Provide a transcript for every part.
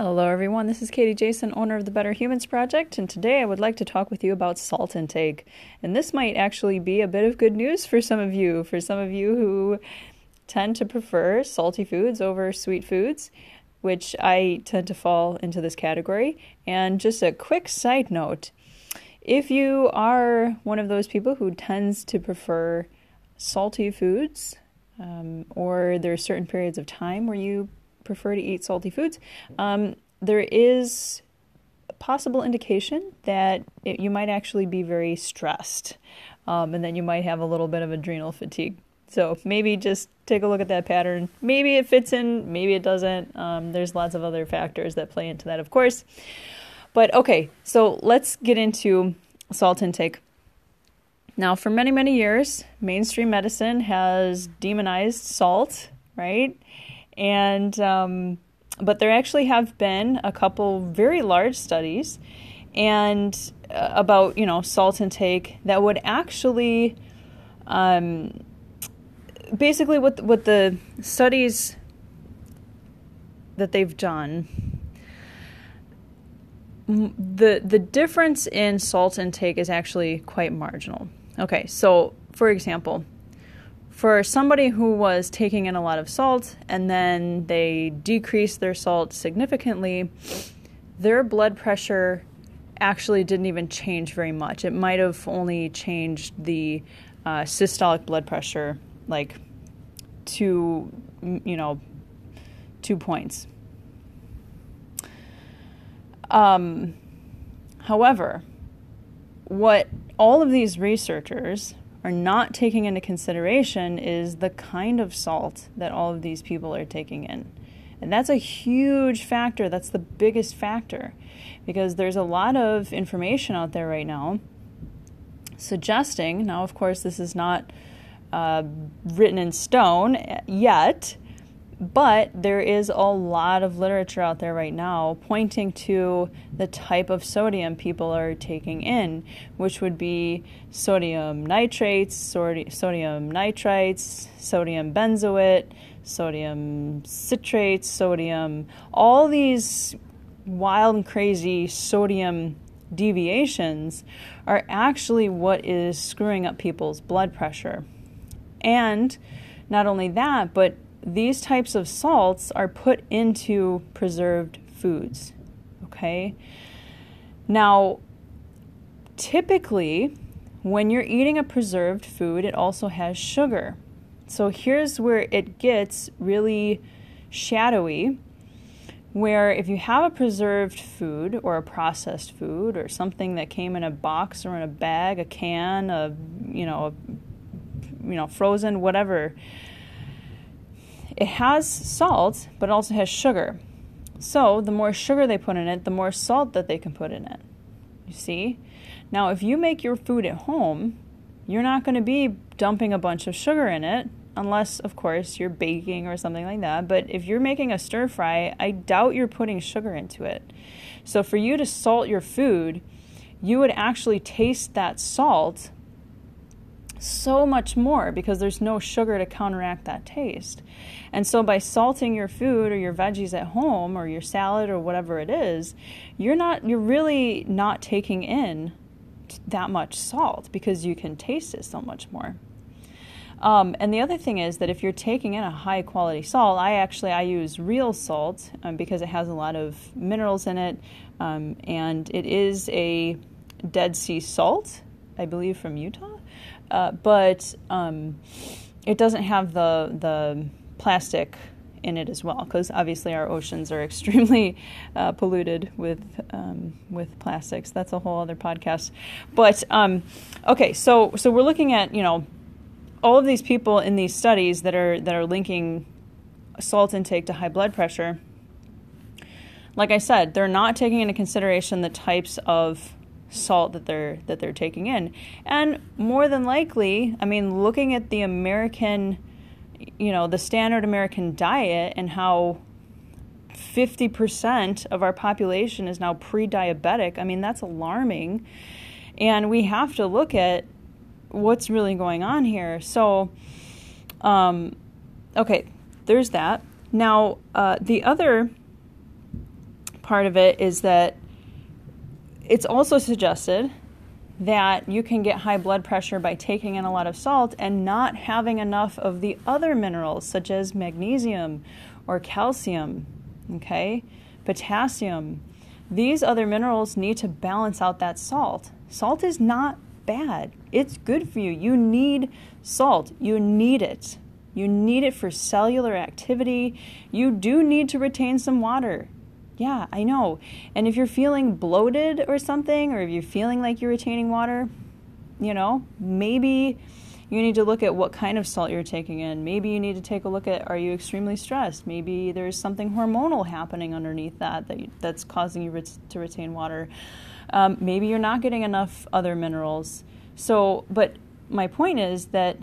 Hello, everyone. This is Katie Jason, owner of the Better Humans Project, and today I would like to talk with you about salt intake. And this might actually be a bit of good news for some of you, for some of you who tend to prefer salty foods over sweet foods, which I tend to fall into this category. And just a quick side note if you are one of those people who tends to prefer salty foods, um, or there are certain periods of time where you prefer to eat salty foods, um, there is possible indication that it, you might actually be very stressed, um, and then you might have a little bit of adrenal fatigue. So maybe just take a look at that pattern. Maybe it fits in, maybe it doesn't. Um, there's lots of other factors that play into that, of course. But okay, so let's get into salt intake. Now, for many, many years, mainstream medicine has demonized salt, right? And um, but there actually have been a couple very large studies and uh, about you know salt intake that would actually um, basically what what the studies that they've done the the difference in salt intake is actually quite marginal. Okay, so for example, for somebody who was taking in a lot of salt and then they decreased their salt significantly, their blood pressure actually didn't even change very much. It might have only changed the uh, systolic blood pressure like two, you know, two points. Um, however, what all of these researchers are not taking into consideration is the kind of salt that all of these people are taking in. And that's a huge factor. That's the biggest factor because there's a lot of information out there right now suggesting, now, of course, this is not uh, written in stone yet, but there is a lot of literature out there right now pointing to the type of sodium people are taking in, which would be sodium nitrates, sodium nitrites, sodium benzoate, sodium citrates, sodium, all these wild and crazy sodium deviations are actually what is screwing up people's blood pressure. And not only that, but these types of salts are put into preserved foods. Okay? Now, typically, when you're eating a preserved food, it also has sugar. So here's where it gets really shadowy. Where if you have a preserved food or a processed food or something that came in a box or in a bag, a can, a you know, a, you know, frozen, whatever, it has salt, but it also has sugar. So the more sugar they put in it, the more salt that they can put in it. You see? Now, if you make your food at home, you're not going to be dumping a bunch of sugar in it, unless, of course, you're baking or something like that. But if you're making a stir fry, I doubt you're putting sugar into it. So for you to salt your food, you would actually taste that salt so much more because there's no sugar to counteract that taste. And so by salting your food or your veggies at home or your salad or whatever it is, you're not you're really not taking in that much salt because you can taste it so much more. Um, and the other thing is that if you're taking in a high quality salt, I actually I use real salt um, because it has a lot of minerals in it, um, and it is a Dead Sea salt, I believe from Utah. Uh, but um, it doesn't have the the plastic in it as well, because obviously our oceans are extremely uh, polluted with um, with plastics. That's a whole other podcast. But um, okay, so so we're looking at you know all of these people in these studies that are that are linking salt intake to high blood pressure. Like I said, they're not taking into consideration the types of salt that they're that they're taking in. And more than likely, I mean, looking at the American, you know, the standard American diet and how 50% of our population is now pre-diabetic. I mean, that's alarming. And we have to look at what's really going on here. So um okay, there's that. Now, uh, the other part of it is that it's also suggested that you can get high blood pressure by taking in a lot of salt and not having enough of the other minerals, such as magnesium or calcium, okay, potassium. These other minerals need to balance out that salt. Salt is not bad, it's good for you. You need salt, you need it. You need it for cellular activity. You do need to retain some water. Yeah, I know. And if you're feeling bloated or something, or if you're feeling like you're retaining water, you know, maybe you need to look at what kind of salt you're taking in. Maybe you need to take a look at are you extremely stressed? Maybe there's something hormonal happening underneath that, that that's causing you ret- to retain water. Um, maybe you're not getting enough other minerals. So, but my point is that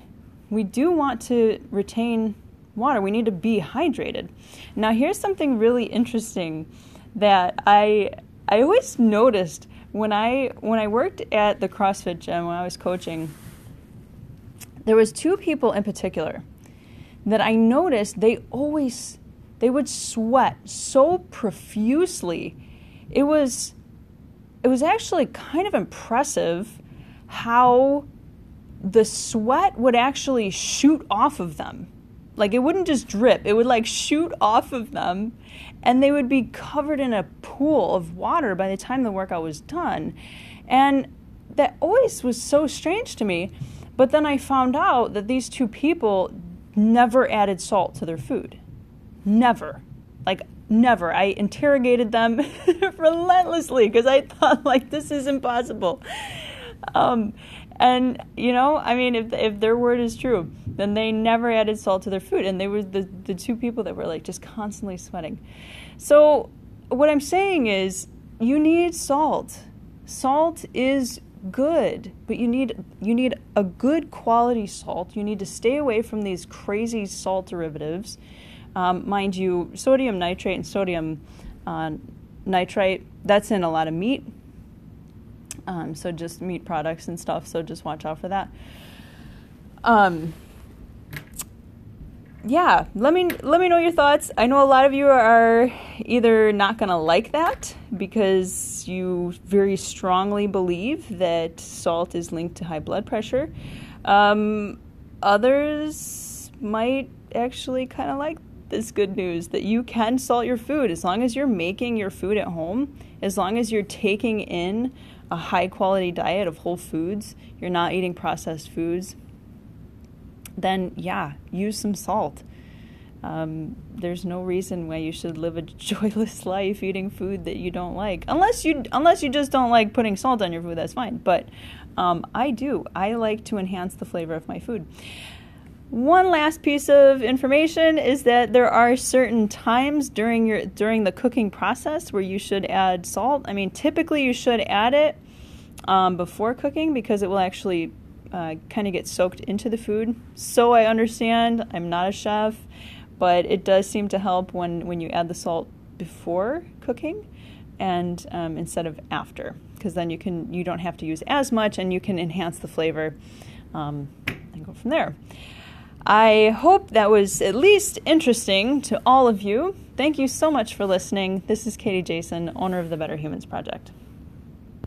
we do want to retain water. We need to be hydrated. Now, here's something really interesting that I I always noticed when I when I worked at the CrossFit gym when I was coaching. There was two people in particular that I noticed they always they would sweat so profusely. It was it was actually kind of impressive how the sweat would actually shoot off of them like it wouldn't just drip, it would like shoot off of them and they would be covered in a pool of water by the time the workout was done. And that always was so strange to me. But then I found out that these two people never added salt to their food. Never. Like never. I interrogated them relentlessly because I thought like this is impossible. Um, and you know, I mean, if if their word is true, then they never added salt to their food, and they were the the two people that were like just constantly sweating. So what I'm saying is, you need salt. Salt is good, but you need you need a good quality salt. You need to stay away from these crazy salt derivatives. Um, mind you, sodium nitrate and sodium uh, nitrite that's in a lot of meat um, so just meat products and stuff. So just watch out for that. Um, yeah, let me let me know your thoughts. I know a lot of you are either not going to like that because you very strongly believe that salt is linked to high blood pressure. Um, others might actually kind of like this good news that you can salt your food as long as you're making your food at home, as long as you're taking in a high quality diet of whole foods, you're not eating processed foods, then yeah, use some salt. Um, there's no reason why you should live a joyless life eating food that you don't like, unless you unless you just don't like putting salt on your food. That's fine. But um, I do. I like to enhance the flavor of my food. One last piece of information is that there are certain times during your during the cooking process where you should add salt. I mean, typically you should add it um, before cooking because it will actually uh, kind of get soaked into the food. So I understand. I'm not a chef, but it does seem to help when when you add the salt before cooking and um, instead of after because then you can you don't have to use as much and you can enhance the flavor um, and go from there. I hope that was at least interesting to all of you. Thank you so much for listening. This is Katie Jason, owner of the Better Humans Project.